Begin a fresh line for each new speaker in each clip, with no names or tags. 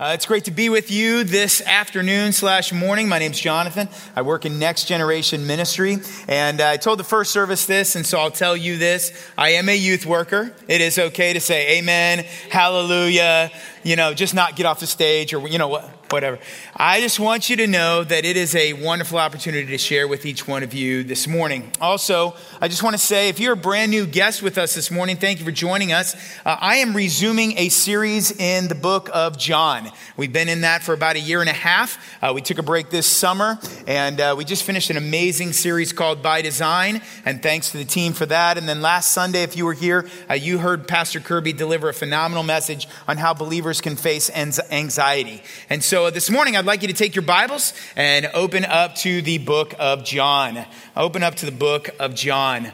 Uh, it's great to be with you this afternoon slash morning. My name's Jonathan. I work in Next Generation Ministry, and I told the first service this, and so I'll tell you this: I am a youth worker. It is okay to say Amen, Hallelujah. You know, just not get off the stage or you know what whatever. I just want you to know that it is a wonderful opportunity to share with each one of you this morning. Also, I just want to say if you're a brand new guest with us this morning, thank you for joining us. Uh, I am resuming a series in the book of John. We've been in that for about a year and a half. Uh, we took a break this summer, and uh, we just finished an amazing series called By Design, and thanks to the team for that. And then last Sunday, if you were here, uh, you heard Pastor Kirby deliver a phenomenal message on how believers can face anxiety. And so this morning, I'd like you to take your Bibles and open up to the book of John. Open up to the book of John.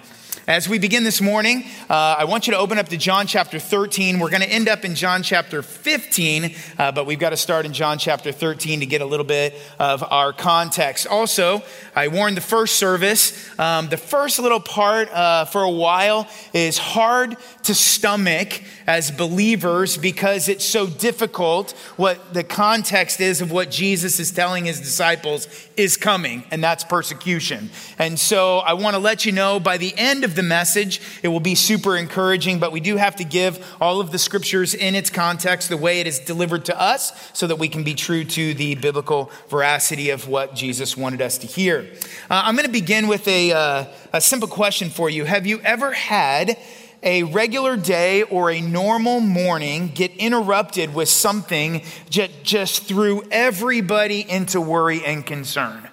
As we begin this morning, uh, I want you to open up to John chapter 13. We're going to end up in John chapter 15, uh, but we've got to start in John chapter 13 to get a little bit of our context. Also, I warned the first service, um, the first little part uh, for a while is hard to stomach as believers because it's so difficult what the context is of what Jesus is telling his disciples is coming, and that's persecution. And so I want to let you know by the end of the message, it will be super encouraging, but we do have to give all of the scriptures in its context, the way it is delivered to us, so that we can be true to the biblical veracity of what Jesus wanted us to hear. Uh, I'm going to begin with a, uh, a simple question for you. Have you ever had a regular day or a normal morning get interrupted with something that just threw everybody into worry and concern?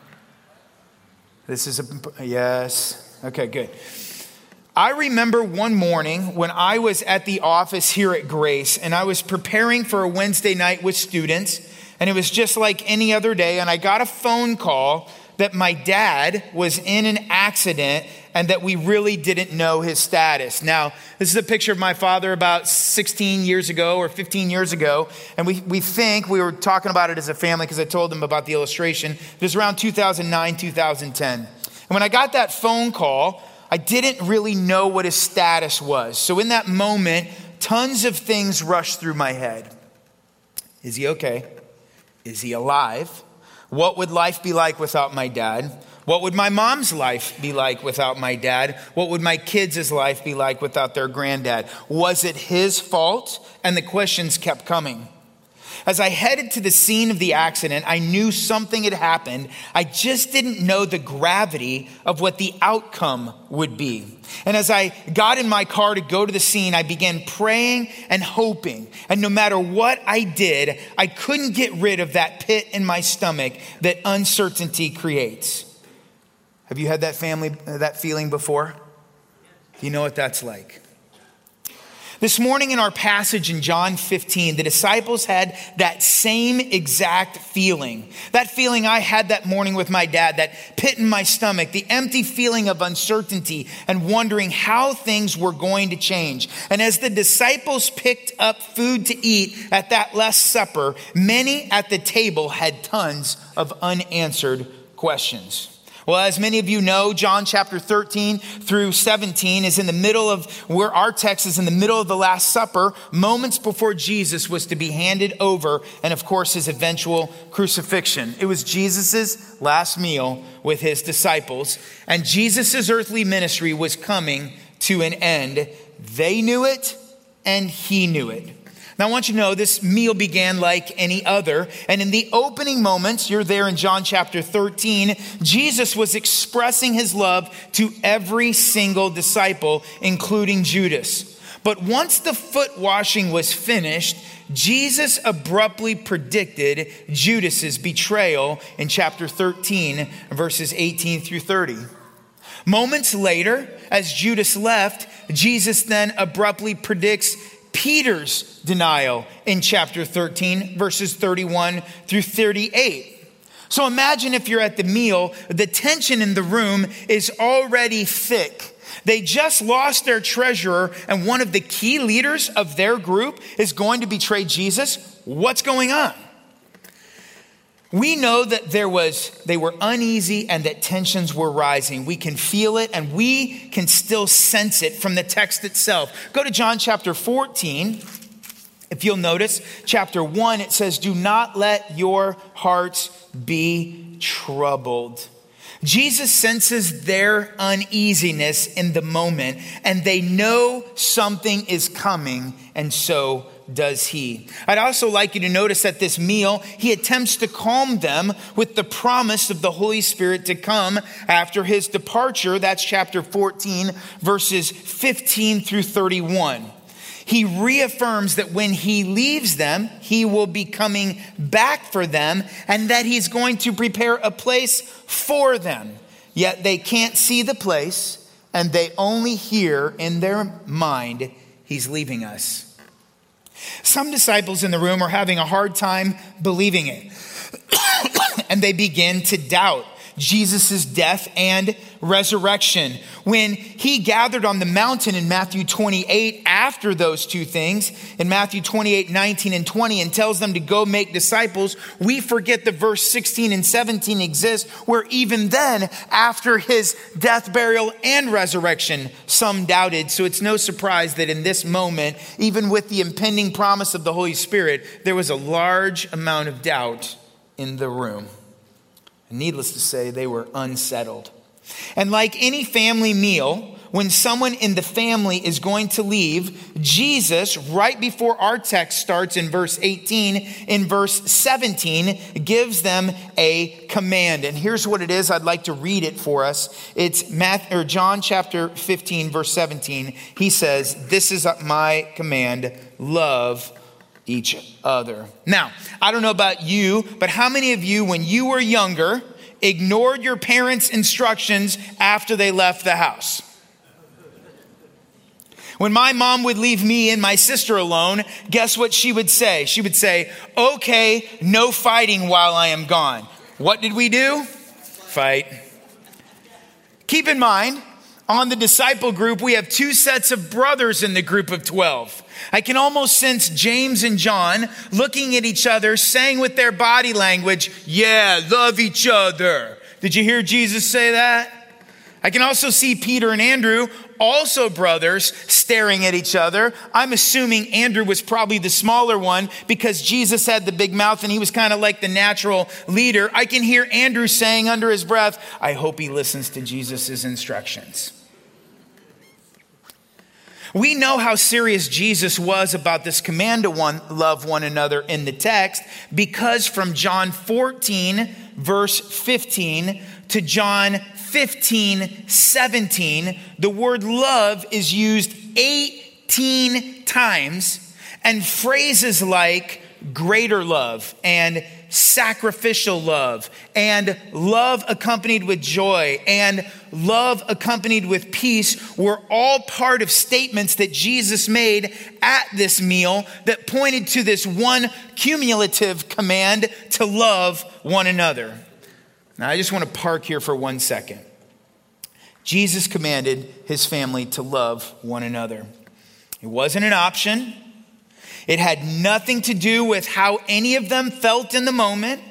This is a, yes. Okay, good. I remember one morning when I was at the office here at Grace and I was preparing for a Wednesday night with students, and it was just like any other day, and I got a phone call that my dad was in an accident and that we really didn't know his status. Now, this is a picture of my father about 16 years ago or 15 years ago, and we, we think, we were talking about it as a family because I told them about the illustration. It was around 2009, 2010. And when I got that phone call, I didn't really know what his status was. So in that moment, tons of things rushed through my head. Is he okay? Is he alive? What would life be like without my dad? What would my mom's life be like without my dad? What would my kids' life be like without their granddad? Was it his fault? And the questions kept coming. As I headed to the scene of the accident, I knew something had happened. I just didn't know the gravity of what the outcome would be. And as I got in my car to go to the scene, I began praying and hoping. And no matter what I did, I couldn't get rid of that pit in my stomach that uncertainty creates. Have you had that family uh, that feeling before? You know what that's like? This morning in our passage in John 15, the disciples had that same exact feeling. That feeling I had that morning with my dad, that pit in my stomach, the empty feeling of uncertainty and wondering how things were going to change. And as the disciples picked up food to eat at that Last Supper, many at the table had tons of unanswered questions. Well, as many of you know, John chapter 13 through 17 is in the middle of where our text is in the middle of the Last Supper, moments before Jesus was to be handed over, and of course, his eventual crucifixion. It was Jesus' last meal with his disciples, and Jesus' earthly ministry was coming to an end. They knew it, and he knew it. Now, I want you to know this meal began like any other. And in the opening moments, you're there in John chapter 13, Jesus was expressing his love to every single disciple, including Judas. But once the foot washing was finished, Jesus abruptly predicted Judas's betrayal in chapter 13, verses 18 through 30. Moments later, as Judas left, Jesus then abruptly predicts Peter's denial in chapter 13, verses 31 through 38. So imagine if you're at the meal, the tension in the room is already thick. They just lost their treasurer, and one of the key leaders of their group is going to betray Jesus. What's going on? We know that there was, they were uneasy and that tensions were rising. We can feel it and we can still sense it from the text itself. Go to John chapter 14. If you'll notice, chapter one, it says, Do not let your hearts be troubled. Jesus senses their uneasiness in the moment, and they know something is coming, and so does he. I'd also like you to notice at this meal, he attempts to calm them with the promise of the Holy Spirit to come after his departure. That's chapter 14, verses 15 through 31. He reaffirms that when he leaves them, he will be coming back for them and that he's going to prepare a place for them. Yet they can't see the place and they only hear in their mind, he's leaving us. Some disciples in the room are having a hard time believing it. and they begin to doubt Jesus' death and resurrection. When he gathered on the mountain in Matthew 28 after those two things, in Matthew 28, 19 and 20, and tells them to go make disciples, we forget the verse 16 and 17 exist, where even then, after his death, burial, and resurrection, some doubted. So it's no surprise that in this moment, even with the impending promise of the Holy Spirit, there was a large amount of doubt in the room. Needless to say, they were unsettled. And like any family meal, when someone in the family is going to leave, Jesus, right before our text starts in verse 18, in verse 17, gives them a command. And here's what it is. I'd like to read it for us. It's Matthew, or John chapter 15, verse 17. He says, This is my command love each other. Now, I don't know about you, but how many of you, when you were younger, ignored your parents' instructions after they left the house? When my mom would leave me and my sister alone, guess what she would say? She would say, Okay, no fighting while I am gone. What did we do? Fight. Keep in mind, on the disciple group, we have two sets of brothers in the group of 12. I can almost sense James and John looking at each other, saying with their body language, Yeah, love each other. Did you hear Jesus say that? I can also see Peter and Andrew, also brothers, staring at each other. I'm assuming Andrew was probably the smaller one because Jesus had the big mouth and he was kind of like the natural leader. I can hear Andrew saying under his breath, I hope he listens to Jesus' instructions. We know how serious Jesus was about this command to one, love one another in the text because from John 14, verse 15, to John 15, 17, the word love is used 18 times, and phrases like greater love and sacrificial love and love accompanied with joy and love accompanied with peace were all part of statements that Jesus made at this meal that pointed to this one cumulative command to love one another. Now, I just want to park here for one second. Jesus commanded his family to love one another. It wasn't an option. It had nothing to do with how any of them felt in the moment.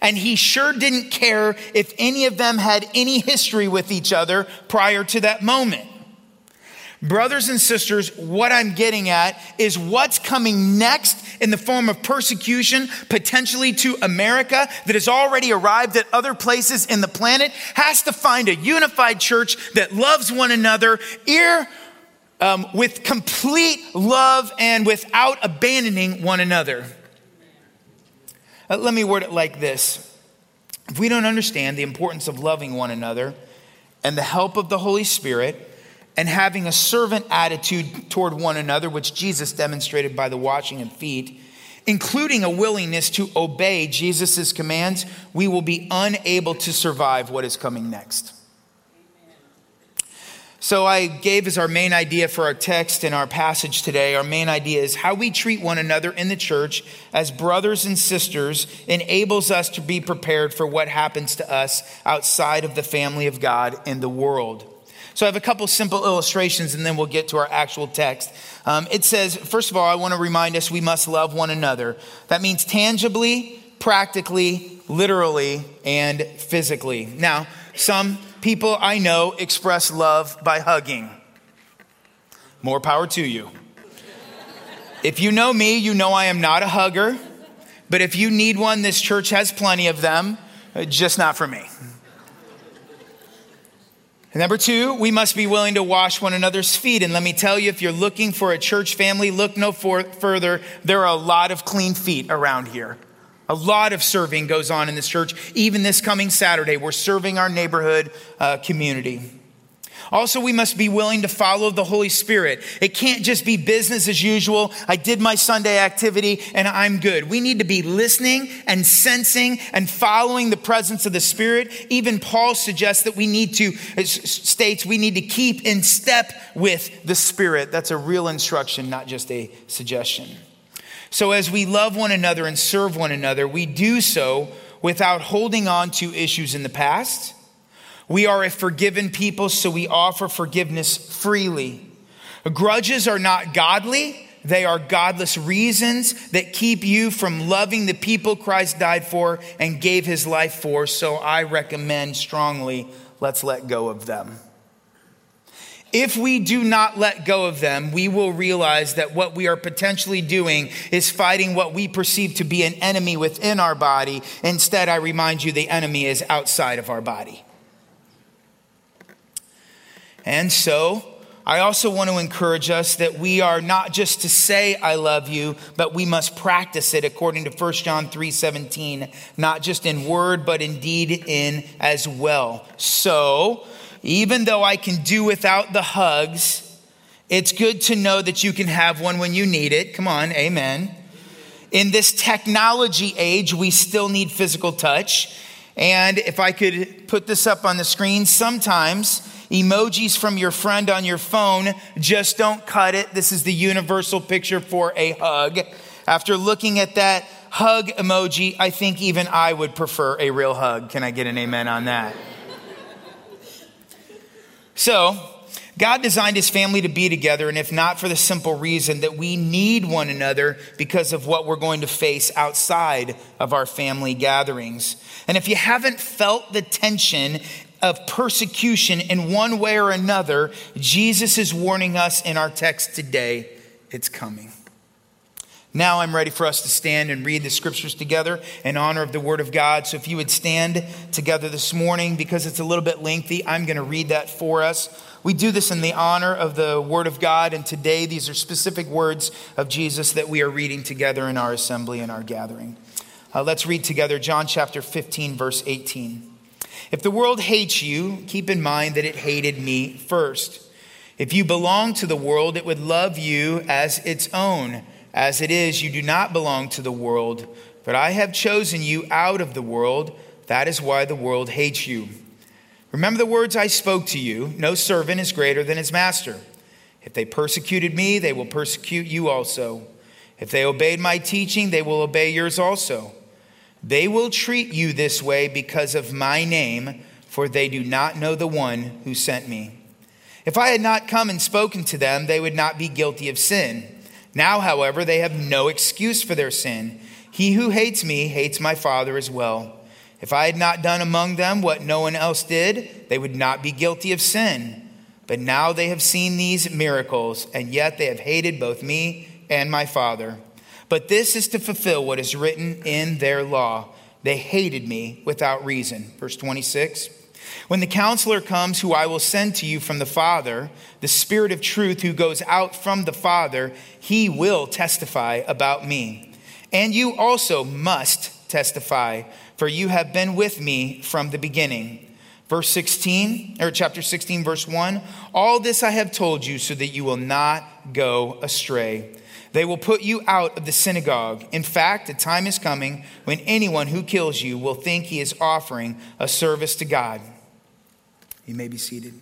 And he sure didn't care if any of them had any history with each other prior to that moment. Brothers and sisters, what I'm getting at is what's coming next in the form of persecution, potentially to America, that has already arrived at other places in the planet, has to find a unified church that loves one another, ear um, with complete love and without abandoning one another. Uh, let me word it like this If we don't understand the importance of loving one another and the help of the Holy Spirit, and having a servant attitude toward one another, which Jesus demonstrated by the washing of feet, including a willingness to obey Jesus' commands, we will be unable to survive what is coming next. So, I gave as our main idea for our text and our passage today, our main idea is how we treat one another in the church as brothers and sisters enables us to be prepared for what happens to us outside of the family of God in the world. So, I have a couple simple illustrations and then we'll get to our actual text. Um, it says, first of all, I want to remind us we must love one another. That means tangibly, practically, literally, and physically. Now, some people I know express love by hugging. More power to you. If you know me, you know I am not a hugger. But if you need one, this church has plenty of them, uh, just not for me. Number two, we must be willing to wash one another's feet. And let me tell you, if you're looking for a church family, look no for- further. There are a lot of clean feet around here. A lot of serving goes on in this church. Even this coming Saturday, we're serving our neighborhood uh, community. Also, we must be willing to follow the Holy Spirit. It can't just be business as usual. I did my Sunday activity and I'm good. We need to be listening and sensing and following the presence of the Spirit. Even Paul suggests that we need to, states we need to keep in step with the Spirit. That's a real instruction, not just a suggestion. So, as we love one another and serve one another, we do so without holding on to issues in the past we are a forgiven people, so we offer forgiveness freely. Grudges are not godly. They are godless reasons that keep you from loving the people Christ died for and gave his life for. So I recommend strongly let's let go of them. If we do not let go of them, we will realize that what we are potentially doing is fighting what we perceive to be an enemy within our body. Instead, I remind you the enemy is outside of our body. And so, I also want to encourage us that we are not just to say I love you, but we must practice it according to 1 John 3:17, not just in word but in deed in as well. So, even though I can do without the hugs, it's good to know that you can have one when you need it. Come on, amen. In this technology age, we still need physical touch. And if I could put this up on the screen, sometimes Emojis from your friend on your phone just don't cut it. This is the universal picture for a hug. After looking at that hug emoji, I think even I would prefer a real hug. Can I get an amen on that? So, God designed his family to be together, and if not for the simple reason that we need one another because of what we're going to face outside of our family gatherings. And if you haven't felt the tension of persecution in one way or another, Jesus is warning us in our text today it's coming. Now I'm ready for us to stand and read the scriptures together in honor of the Word of God. So if you would stand together this morning, because it's a little bit lengthy, I'm going to read that for us. We do this in the honor of the Word of God, and today these are specific words of Jesus that we are reading together in our assembly and our gathering. Uh, let's read together John chapter 15, verse 18. If the world hates you, keep in mind that it hated me first. If you belong to the world, it would love you as its own. As it is, you do not belong to the world, but I have chosen you out of the world. That is why the world hates you. Remember the words I spoke to you no servant is greater than his master. If they persecuted me, they will persecute you also. If they obeyed my teaching, they will obey yours also. They will treat you this way because of my name, for they do not know the one who sent me. If I had not come and spoken to them, they would not be guilty of sin. Now, however, they have no excuse for their sin. He who hates me hates my Father as well. If I had not done among them what no one else did, they would not be guilty of sin. But now they have seen these miracles, and yet they have hated both me and my Father. But this is to fulfill what is written in their law. They hated me without reason. Verse 26. When the counselor comes, who I will send to you from the Father, the Spirit of truth who goes out from the Father, he will testify about me. And you also must testify, for you have been with me from the beginning. Verse 16, or chapter 16, verse 1 All this I have told you so that you will not go astray. They will put you out of the synagogue. In fact, a time is coming when anyone who kills you will think he is offering a service to God. You may be seated.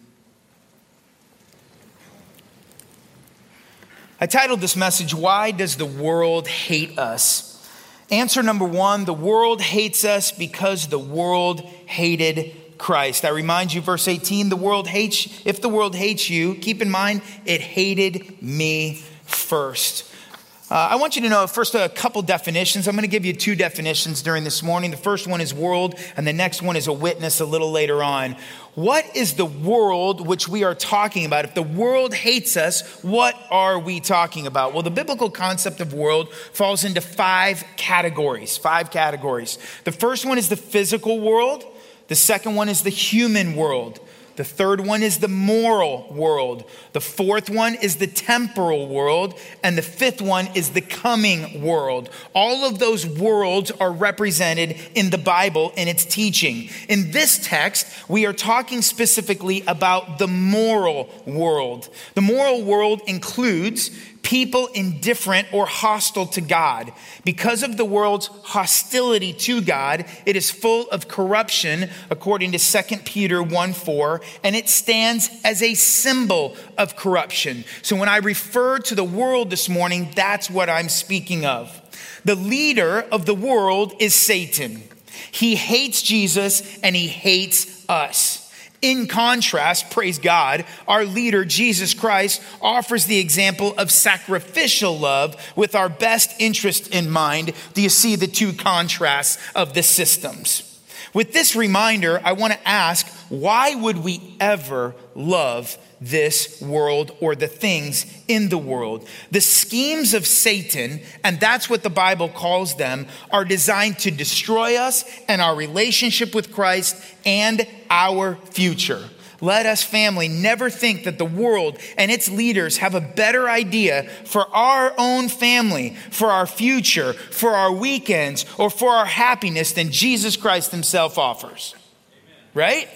I titled this message, Why Does the World Hate Us? Answer number one the world hates us because the world hated Christ. I remind you, verse 18, the world hates, if the world hates you, keep in mind, it hated me first. Uh, I want you to know first a couple definitions. I'm going to give you two definitions during this morning. The first one is world, and the next one is a witness a little later on. What is the world which we are talking about? If the world hates us, what are we talking about? Well, the biblical concept of world falls into five categories. Five categories. The first one is the physical world, the second one is the human world. The third one is the moral world. The fourth one is the temporal world. And the fifth one is the coming world. All of those worlds are represented in the Bible in its teaching. In this text, we are talking specifically about the moral world. The moral world includes people indifferent or hostile to God. Because of the world's hostility to God, it is full of corruption, according to 2 Peter 1 4, and it stands as a symbol of corruption. So when I refer to the world this morning, that's what I'm speaking of. The leader of the world is Satan. He hates Jesus and he hates us. In contrast, praise God, our leader, Jesus Christ, offers the example of sacrificial love with our best interest in mind. Do you see the two contrasts of the systems? With this reminder, I want to ask why would we ever love this world or the things in the world. The schemes of Satan, and that's what the Bible calls them, are designed to destroy us and our relationship with Christ and our future. Let us, family, never think that the world and its leaders have a better idea for our own family, for our future, for our weekends, or for our happiness than Jesus Christ Himself offers. Amen. Right?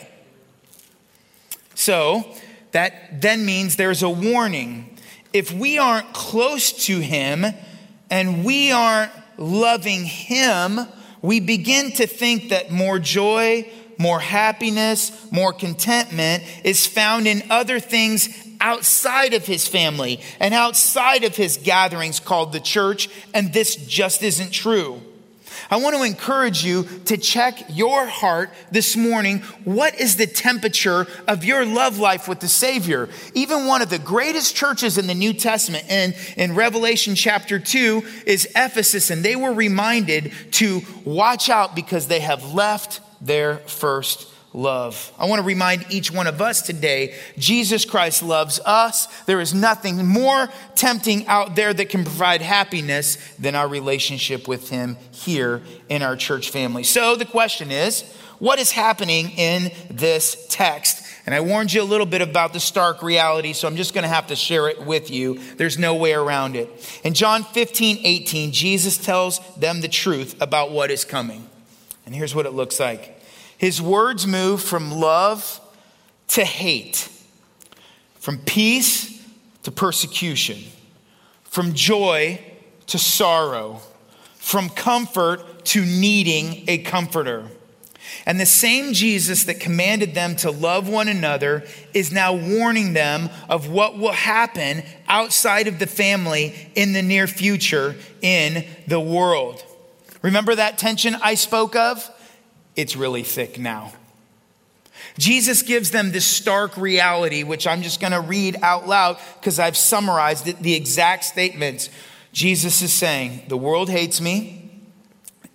So, that then means there's a warning. If we aren't close to Him and we aren't loving Him, we begin to think that more joy, more happiness, more contentment is found in other things outside of his family and outside of his gatherings called the church, and this just isn't true. I want to encourage you to check your heart this morning. What is the temperature of your love life with the Savior? Even one of the greatest churches in the New Testament and in Revelation chapter 2 is Ephesus, and they were reminded to watch out because they have left their first love. I want to remind each one of us today Jesus Christ loves us. There is nothing more tempting out there that can provide happiness than our relationship with Him here in our church family. So the question is what is happening in this text? And I warned you a little bit about the stark reality, so I'm just going to have to share it with you. There's no way around it. In John 15, 18, Jesus tells them the truth about what is coming. And here's what it looks like. His words move from love to hate, from peace to persecution, from joy to sorrow, from comfort to needing a comforter. And the same Jesus that commanded them to love one another is now warning them of what will happen outside of the family in the near future in the world. Remember that tension I spoke of? It's really thick now. Jesus gives them this stark reality, which I'm just going to read out loud because I've summarized it, the exact statements. Jesus is saying, The world hates me.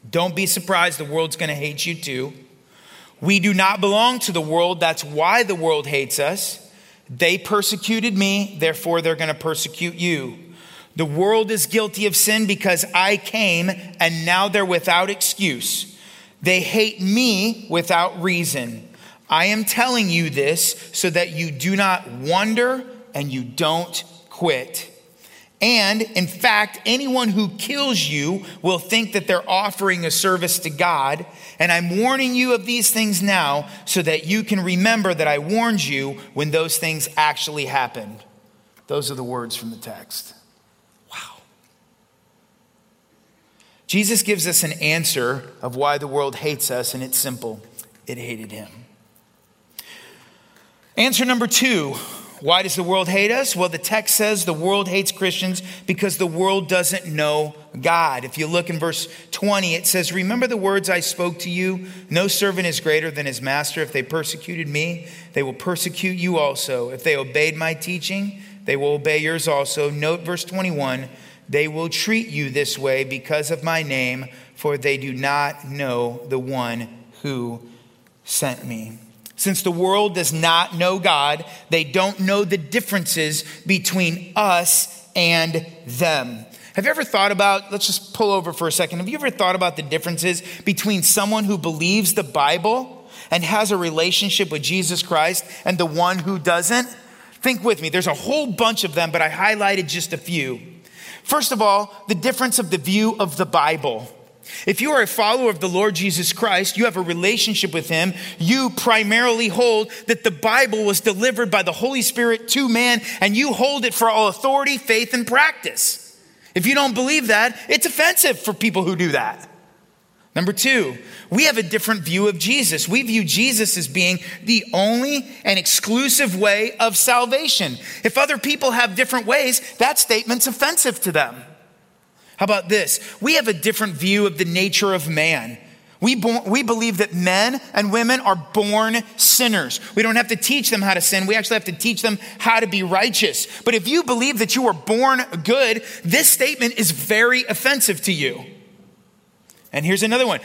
Don't be surprised, the world's going to hate you too. We do not belong to the world. That's why the world hates us. They persecuted me, therefore, they're going to persecute you. The world is guilty of sin because I came and now they're without excuse. They hate me without reason. I am telling you this so that you do not wonder and you don't quit. And in fact, anyone who kills you will think that they're offering a service to God. And I'm warning you of these things now so that you can remember that I warned you when those things actually happened. Those are the words from the text. Jesus gives us an answer of why the world hates us, and it's simple it hated him. Answer number two why does the world hate us? Well, the text says the world hates Christians because the world doesn't know God. If you look in verse 20, it says, Remember the words I spoke to you? No servant is greater than his master. If they persecuted me, they will persecute you also. If they obeyed my teaching, they will obey yours also. Note verse 21 they will treat you this way because of my name, for they do not know the one who sent me. Since the world does not know God, they don't know the differences between us and them. Have you ever thought about, let's just pull over for a second. Have you ever thought about the differences between someone who believes the Bible and has a relationship with Jesus Christ and the one who doesn't? Think with me. There's a whole bunch of them, but I highlighted just a few. First of all, the difference of the view of the Bible. If you are a follower of the Lord Jesus Christ, you have a relationship with him, you primarily hold that the Bible was delivered by the Holy Spirit to man, and you hold it for all authority, faith, and practice. If you don't believe that, it's offensive for people who do that. Number two, we have a different view of Jesus. We view Jesus as being the only and exclusive way of salvation. If other people have different ways, that statement's offensive to them. How about this? We have a different view of the nature of man. We, bo- we believe that men and women are born sinners. We don't have to teach them how to sin. We actually have to teach them how to be righteous. But if you believe that you were born good, this statement is very offensive to you. And here's another one.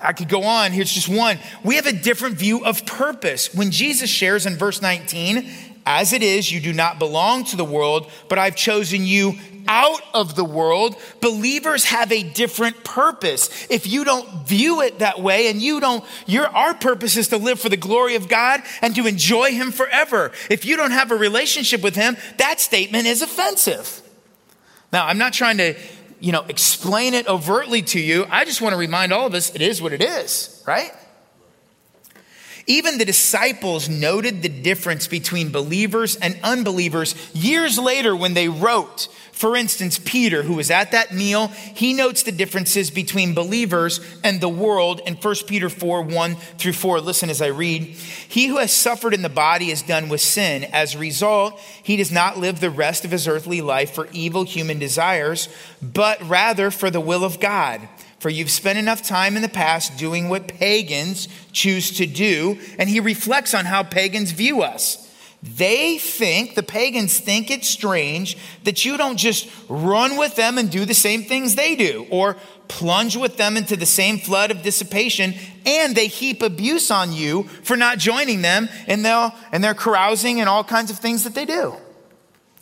I could go on. Here's just one. We have a different view of purpose. When Jesus shares in verse 19, as it is, you do not belong to the world, but I've chosen you out of the world. Believers have a different purpose. If you don't view it that way and you don't, your, our purpose is to live for the glory of God and to enjoy Him forever. If you don't have a relationship with Him, that statement is offensive. Now, I'm not trying to you know, explain it overtly to you. I just want to remind all of us it is what it is, right? Even the disciples noted the difference between believers and unbelievers years later when they wrote. For instance, Peter, who was at that meal, he notes the differences between believers and the world in 1 Peter 4 1 through 4. Listen as I read. He who has suffered in the body is done with sin. As a result, he does not live the rest of his earthly life for evil human desires, but rather for the will of God. For you've spent enough time in the past doing what pagans choose to do. And he reflects on how pagans view us. They think, the pagans think it's strange that you don't just run with them and do the same things they do, or plunge with them into the same flood of dissipation, and they heap abuse on you for not joining them and, they'll, and they're carousing and all kinds of things that they do.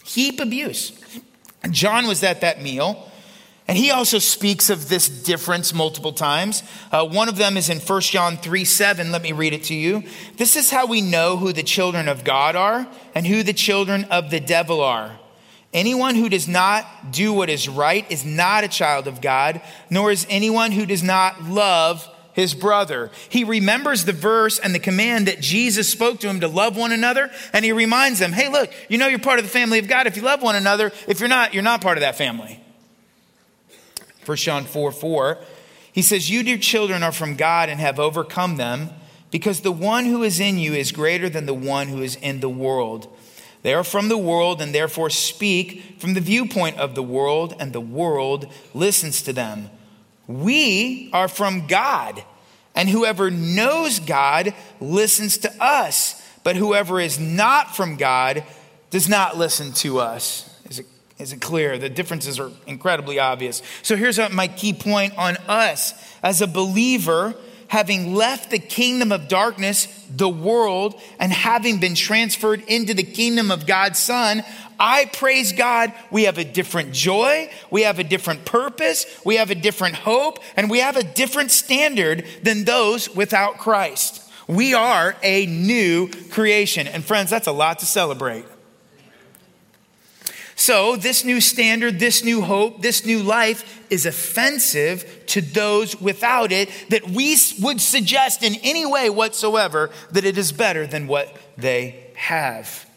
Heap abuse. John was at that meal. And he also speaks of this difference multiple times. Uh, one of them is in 1 John 3 7. Let me read it to you. This is how we know who the children of God are and who the children of the devil are. Anyone who does not do what is right is not a child of God, nor is anyone who does not love his brother. He remembers the verse and the command that Jesus spoke to him to love one another, and he reminds them, hey, look, you know you're part of the family of God if you love one another. If you're not, you're not part of that family. 1 John 4 4. He says, You, dear children, are from God and have overcome them, because the one who is in you is greater than the one who is in the world. They are from the world and therefore speak from the viewpoint of the world, and the world listens to them. We are from God, and whoever knows God listens to us, but whoever is not from God does not listen to us. Is it clear? The differences are incredibly obvious. So here's my key point on us as a believer, having left the kingdom of darkness, the world, and having been transferred into the kingdom of God's Son, I praise God. We have a different joy, we have a different purpose, we have a different hope, and we have a different standard than those without Christ. We are a new creation. And friends, that's a lot to celebrate. So, this new standard, this new hope, this new life is offensive to those without it that we would suggest in any way whatsoever that it is better than what they have.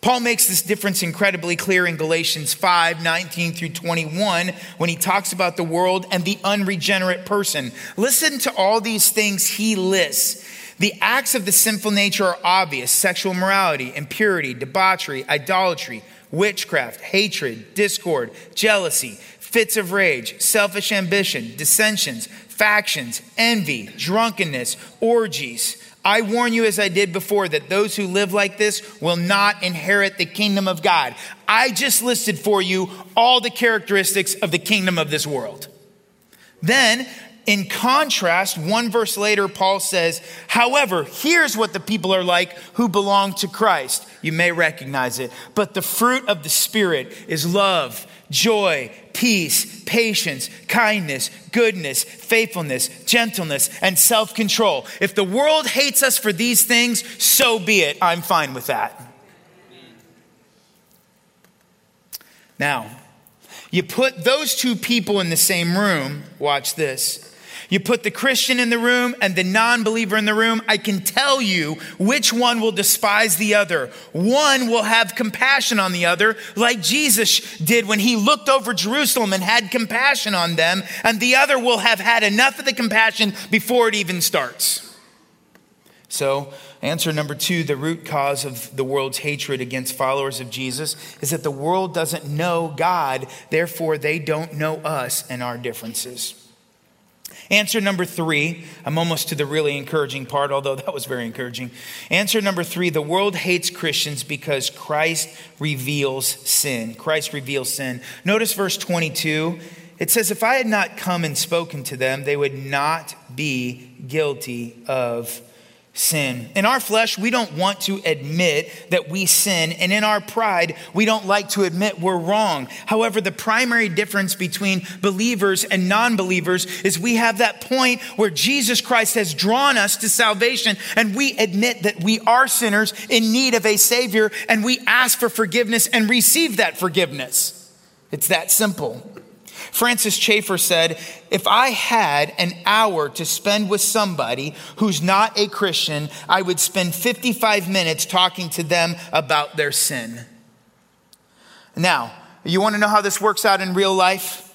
Paul makes this difference incredibly clear in Galatians 5 19 through 21 when he talks about the world and the unregenerate person. Listen to all these things he lists. The acts of the sinful nature are obvious sexual morality, impurity, debauchery, idolatry witchcraft, hatred, discord, jealousy, fits of rage, selfish ambition, dissensions factions, envy, drunkenness, orgies. I warn you, as I did before, that those who live like this will not inherit the kingdom of God. I just listed for you all the characteristics of the kingdom of this world. Then, in contrast, one verse later, Paul says, However, here's what the people are like who belong to Christ. You may recognize it. But the fruit of the Spirit is love, joy, peace, patience, kindness, goodness, faithfulness, gentleness, and self control. If the world hates us for these things, so be it. I'm fine with that. Now, you put those two people in the same room, watch this. You put the Christian in the room and the non believer in the room, I can tell you which one will despise the other. One will have compassion on the other, like Jesus did when he looked over Jerusalem and had compassion on them, and the other will have had enough of the compassion before it even starts. So, answer number two the root cause of the world's hatred against followers of Jesus is that the world doesn't know God, therefore, they don't know us and our differences. Answer number three, I'm almost to the really encouraging part, although that was very encouraging. Answer number three the world hates Christians because Christ reveals sin. Christ reveals sin. Notice verse 22. It says, If I had not come and spoken to them, they would not be guilty of sin. In our flesh, we don't want to admit that we sin, and in our pride, we don't like to admit we're wrong. However, the primary difference between believers and non believers is we have that point where Jesus Christ has drawn us to salvation, and we admit that we are sinners in need of a Savior, and we ask for forgiveness and receive that forgiveness. It's that simple. Francis Schaeffer said, If I had an hour to spend with somebody who's not a Christian, I would spend 55 minutes talking to them about their sin. Now, you want to know how this works out in real life?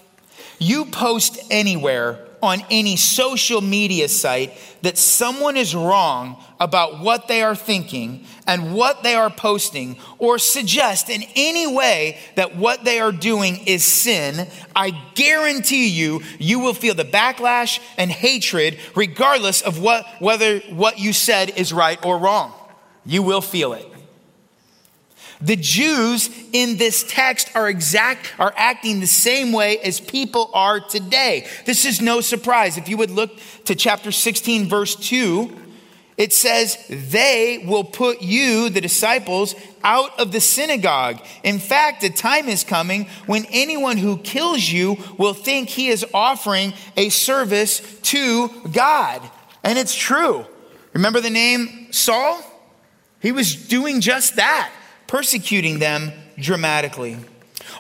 You post anywhere on any social media site that someone is wrong about what they are thinking and what they are posting, or suggest in any way that what they are doing is sin, I guarantee you, you will feel the backlash and hatred regardless of what, whether what you said is right or wrong. You will feel it. The Jews in this text are exact are acting the same way as people are today. This is no surprise. If you would look to chapter 16 verse 2, it says, They will put you, the disciples, out of the synagogue. In fact, the time is coming when anyone who kills you will think he is offering a service to God. And it's true. Remember the name Saul? He was doing just that persecuting them dramatically.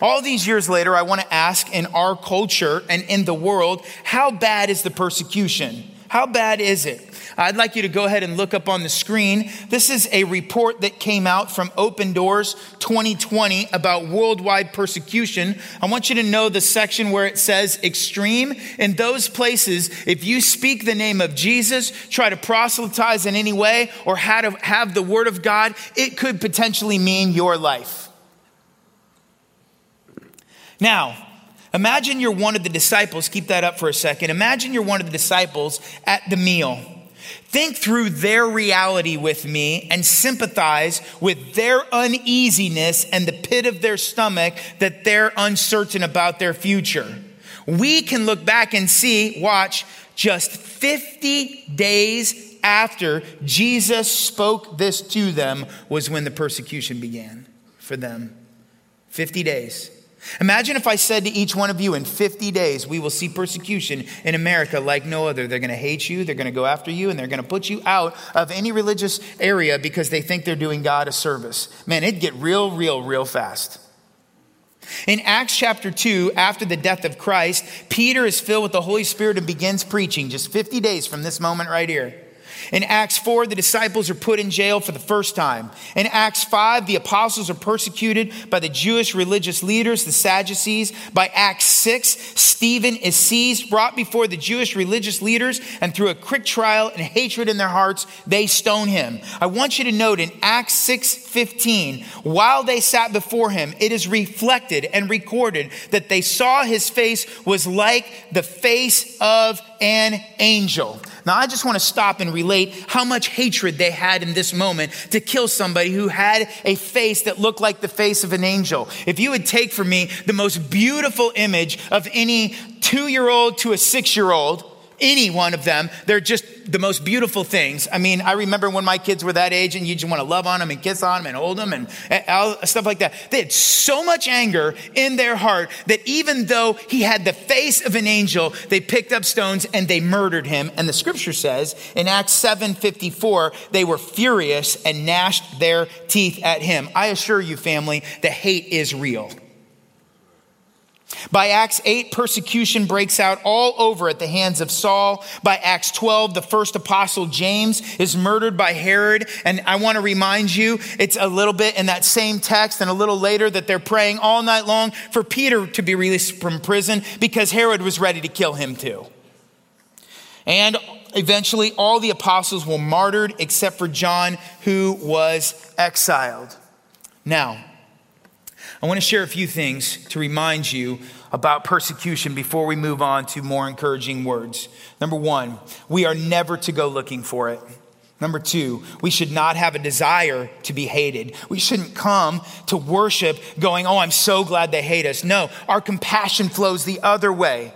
All these years later, I want to ask in our culture and in the world, how bad is the persecution? How bad is it? I'd like you to go ahead and look up on the screen. This is a report that came out from Open Doors 2020 about worldwide persecution. I want you to know the section where it says extreme. In those places, if you speak the name of Jesus, try to proselytize in any way, or how to have the word of God, it could potentially mean your life. Now, Imagine you're one of the disciples, keep that up for a second. Imagine you're one of the disciples at the meal. Think through their reality with me and sympathize with their uneasiness and the pit of their stomach that they're uncertain about their future. We can look back and see, watch, just 50 days after Jesus spoke this to them was when the persecution began for them. 50 days. Imagine if I said to each one of you in 50 days, we will see persecution in America like no other. They're going to hate you, they're going to go after you, and they're going to put you out of any religious area because they think they're doing God a service. Man, it'd get real, real, real fast. In Acts chapter 2, after the death of Christ, Peter is filled with the Holy Spirit and begins preaching just 50 days from this moment right here. In Acts 4, the disciples are put in jail for the first time. In Acts 5, the apostles are persecuted by the Jewish religious leaders, the Sadducees. By Acts 6, Stephen is seized, brought before the Jewish religious leaders, and through a quick trial and hatred in their hearts, they stone him. I want you to note in Acts 6 15, while they sat before him, it is reflected and recorded that they saw his face was like the face of an angel. Now, I just want to stop and relate how much hatred they had in this moment to kill somebody who had a face that looked like the face of an angel. If you would take for me the most beautiful image of any two year old to a six year old, any one of them. They're just the most beautiful things. I mean, I remember when my kids were that age and you just want to love on them and kiss on them and hold them and, stuff like that. They had so much anger in their heart that even though he had the face of an angel, they picked up stones and they murdered him. And the scripture says in Acts 7:54, they were furious and gnashed their teeth at him. I assure you, family, the hate is real. By Acts 8, persecution breaks out all over at the hands of Saul. By Acts 12, the first apostle James is murdered by Herod. And I want to remind you, it's a little bit in that same text and a little later that they're praying all night long for Peter to be released from prison because Herod was ready to kill him too. And eventually, all the apostles were martyred except for John, who was exiled. Now, I want to share a few things to remind you about persecution before we move on to more encouraging words. Number one, we are never to go looking for it. Number two, we should not have a desire to be hated. We shouldn't come to worship going, Oh, I'm so glad they hate us. No, our compassion flows the other way.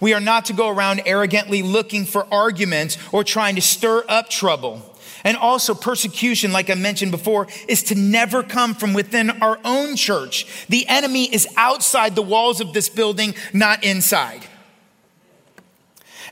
We are not to go around arrogantly looking for arguments or trying to stir up trouble. And also, persecution, like I mentioned before, is to never come from within our own church. The enemy is outside the walls of this building, not inside.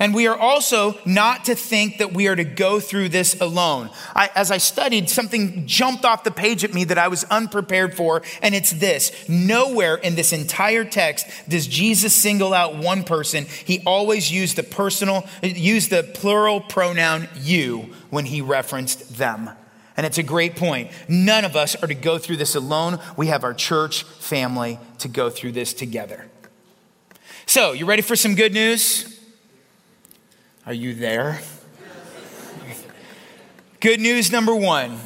And we are also not to think that we are to go through this alone. I, as I studied, something jumped off the page at me that I was unprepared for, and it's this. Nowhere in this entire text does Jesus single out one person. He always used the personal, used the plural pronoun you when he referenced them. And it's a great point. None of us are to go through this alone. We have our church family to go through this together. So, you ready for some good news? Are you there? Good news number one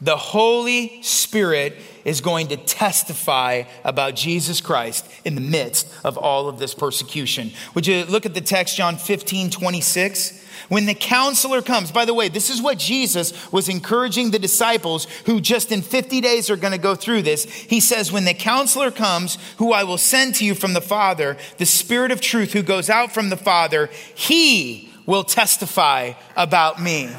the Holy Spirit is going to testify about Jesus Christ in the midst of all of this persecution. Would you look at the text, John 15, 26? When the counselor comes, by the way, this is what Jesus was encouraging the disciples who just in 50 days are going to go through this. He says, When the counselor comes, who I will send to you from the Father, the Spirit of truth who goes out from the Father, he will testify about me.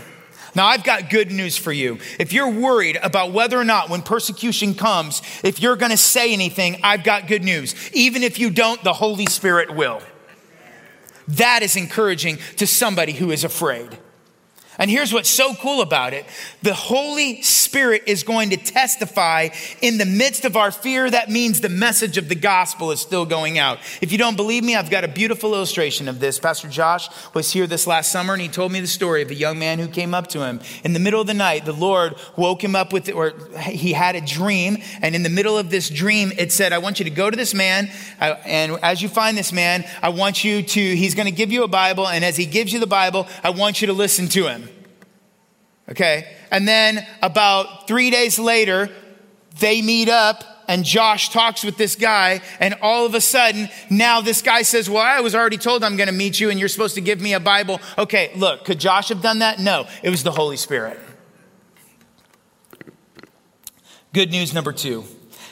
Now, I've got good news for you. If you're worried about whether or not when persecution comes, if you're going to say anything, I've got good news. Even if you don't, the Holy Spirit will. That is encouraging to somebody who is afraid. And here's what's so cool about it the Holy Spirit is going to testify in the midst of our fear. That means the message of the gospel is still going out. If you don't believe me, I've got a beautiful illustration of this. Pastor Josh was here this last summer and he told me the story of a young man who came up to him. In the middle of the night, the Lord woke him up with, or he had a dream. And in the middle of this dream, it said, I want you to go to this man. And as you find this man, I want you to, he's going to give you a Bible. And as he gives you the Bible, I want you to listen to him. Okay. And then about three days later, they meet up and Josh talks with this guy. And all of a sudden, now this guy says, Well, I was already told I'm going to meet you and you're supposed to give me a Bible. Okay, look, could Josh have done that? No, it was the Holy Spirit. Good news number two.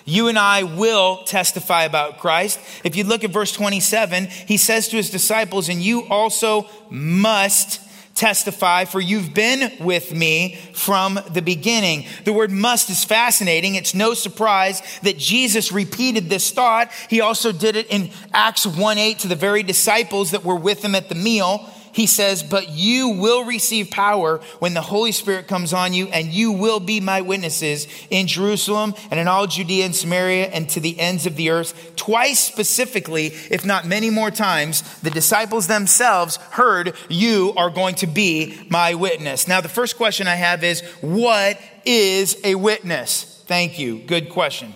You and I will testify about Christ. If you look at verse 27, he says to his disciples, and you also must testify, for you've been with me from the beginning. The word must is fascinating. It's no surprise that Jesus repeated this thought. He also did it in Acts 1 8 to the very disciples that were with him at the meal. He says, But you will receive power when the Holy Spirit comes on you, and you will be my witnesses in Jerusalem and in all Judea and Samaria and to the ends of the earth. Twice specifically, if not many more times, the disciples themselves heard, You are going to be my witness. Now, the first question I have is, What is a witness? Thank you. Good question.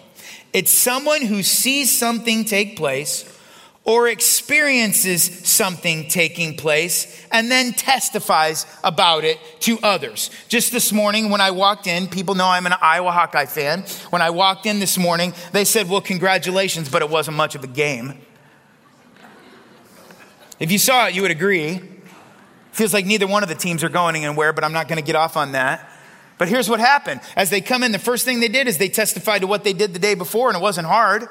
It's someone who sees something take place or experiences something taking place and then testifies about it to others. Just this morning, when I walked in, people know I'm an Iowa Hawkeye fan. When I walked in this morning, they said, Well, congratulations, but it wasn't much of a game. If you saw it, you would agree. Feels like neither one of the teams are going anywhere, but I'm not going to get off on that. But here's what happened. As they come in, the first thing they did is they testified to what they did the day before, and it wasn't hard.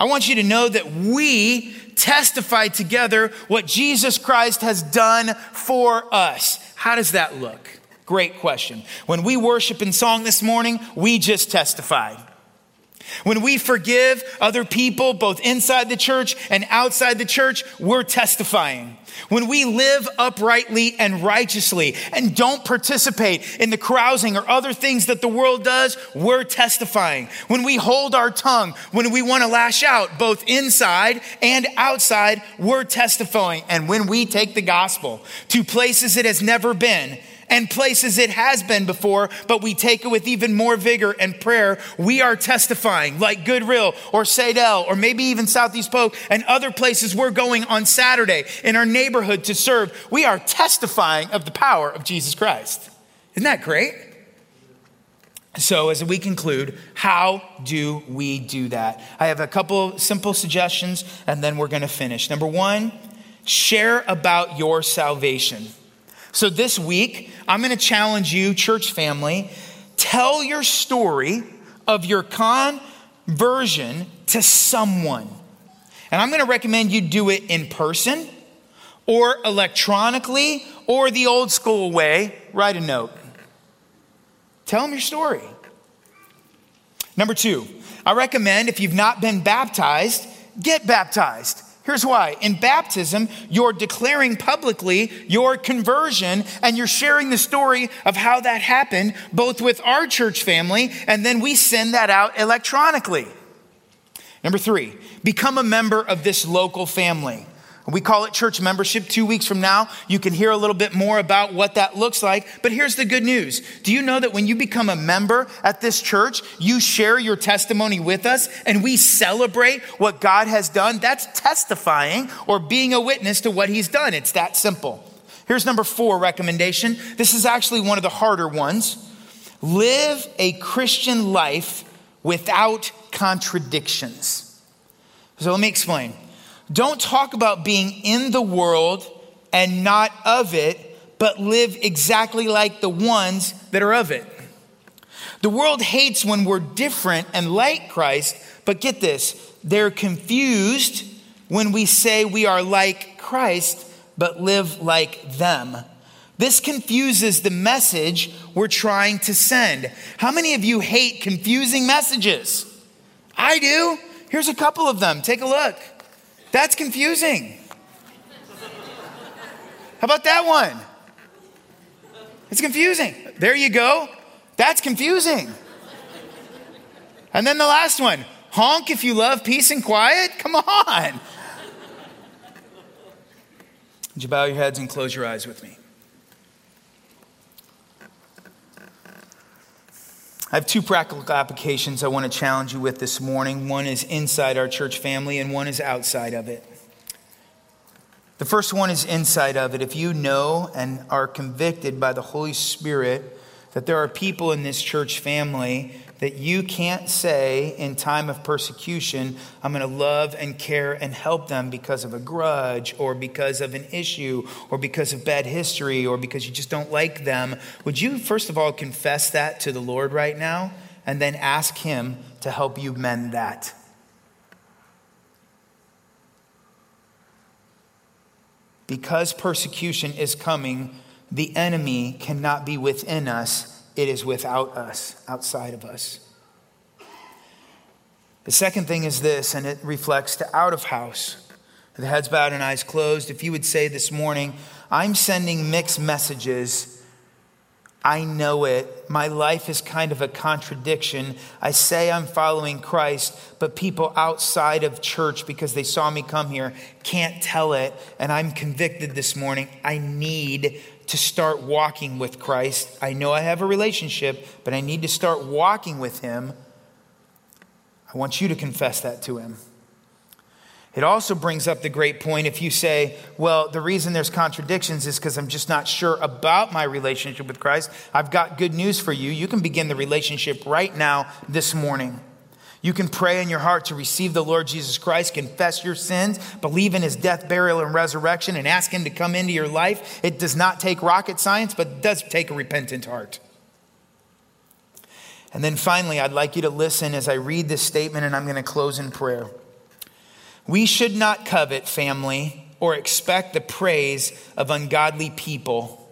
I want you to know that we testify together what Jesus Christ has done for us. How does that look? Great question. When we worship in song this morning, we just testified. When we forgive other people, both inside the church and outside the church, we're testifying. When we live uprightly and righteously and don't participate in the carousing or other things that the world does, we're testifying. When we hold our tongue, when we want to lash out both inside and outside, we're testifying. And when we take the gospel to places it has never been, and places it has been before, but we take it with even more vigor and prayer. We are testifying, like Goodwill or Saydel or maybe even Southeast Polk and other places we're going on Saturday in our neighborhood to serve. We are testifying of the power of Jesus Christ. Isn't that great? So, as we conclude, how do we do that? I have a couple simple suggestions and then we're going to finish. Number one, share about your salvation. So this week, I'm going to challenge you, church family, tell your story of your conversion to someone. And I'm going to recommend you do it in person or electronically or the old school way. Write a note. Tell them your story. Number two, I recommend if you've not been baptized, get baptized. Here's why. In baptism, you're declaring publicly your conversion and you're sharing the story of how that happened, both with our church family, and then we send that out electronically. Number three, become a member of this local family. We call it church membership. Two weeks from now, you can hear a little bit more about what that looks like. But here's the good news Do you know that when you become a member at this church, you share your testimony with us and we celebrate what God has done? That's testifying or being a witness to what He's done. It's that simple. Here's number four recommendation. This is actually one of the harder ones. Live a Christian life without contradictions. So let me explain. Don't talk about being in the world and not of it, but live exactly like the ones that are of it. The world hates when we're different and like Christ, but get this, they're confused when we say we are like Christ, but live like them. This confuses the message we're trying to send. How many of you hate confusing messages? I do. Here's a couple of them. Take a look. That's confusing. How about that one? It's confusing. There you go. That's confusing. And then the last one honk if you love peace and quiet. Come on. Would you bow your heads and close your eyes with me? I have two practical applications I want to challenge you with this morning. One is inside our church family, and one is outside of it. The first one is inside of it. If you know and are convicted by the Holy Spirit that there are people in this church family that you can't say in time of persecution, I'm going to love and care and help them because of a grudge or because of an issue or because of bad history or because you just don't like them. Would you, first of all, confess that to the Lord right now and then ask Him to help you mend that? Because persecution is coming, the enemy cannot be within us it is without us, outside of us. The second thing is this, and it reflects to out of house. the heads bowed and eyes closed, if you would say this morning, I'm sending mixed messages. I know it. My life is kind of a contradiction. I say I'm following Christ, but people outside of church, because they saw me come here, can't tell it. And I'm convicted this morning. I need to start walking with Christ. I know I have a relationship, but I need to start walking with Him. I want you to confess that to Him. It also brings up the great point if you say, well, the reason there's contradictions is because I'm just not sure about my relationship with Christ. I've got good news for you. You can begin the relationship right now, this morning. You can pray in your heart to receive the Lord Jesus Christ, confess your sins, believe in his death, burial, and resurrection, and ask him to come into your life. It does not take rocket science, but it does take a repentant heart. And then finally, I'd like you to listen as I read this statement, and I'm going to close in prayer. We should not covet family or expect the praise of ungodly people.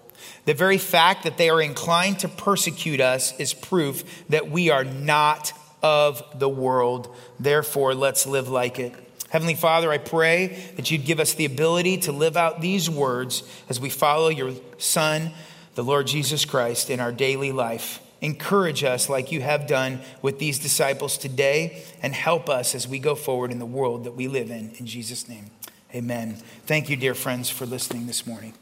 The very fact that they are inclined to persecute us is proof that we are not of the world. Therefore, let's live like it. Heavenly Father, I pray that you'd give us the ability to live out these words as we follow your Son, the Lord Jesus Christ, in our daily life. Encourage us like you have done with these disciples today and help us as we go forward in the world that we live in. In Jesus' name, amen. Thank you, dear friends, for listening this morning.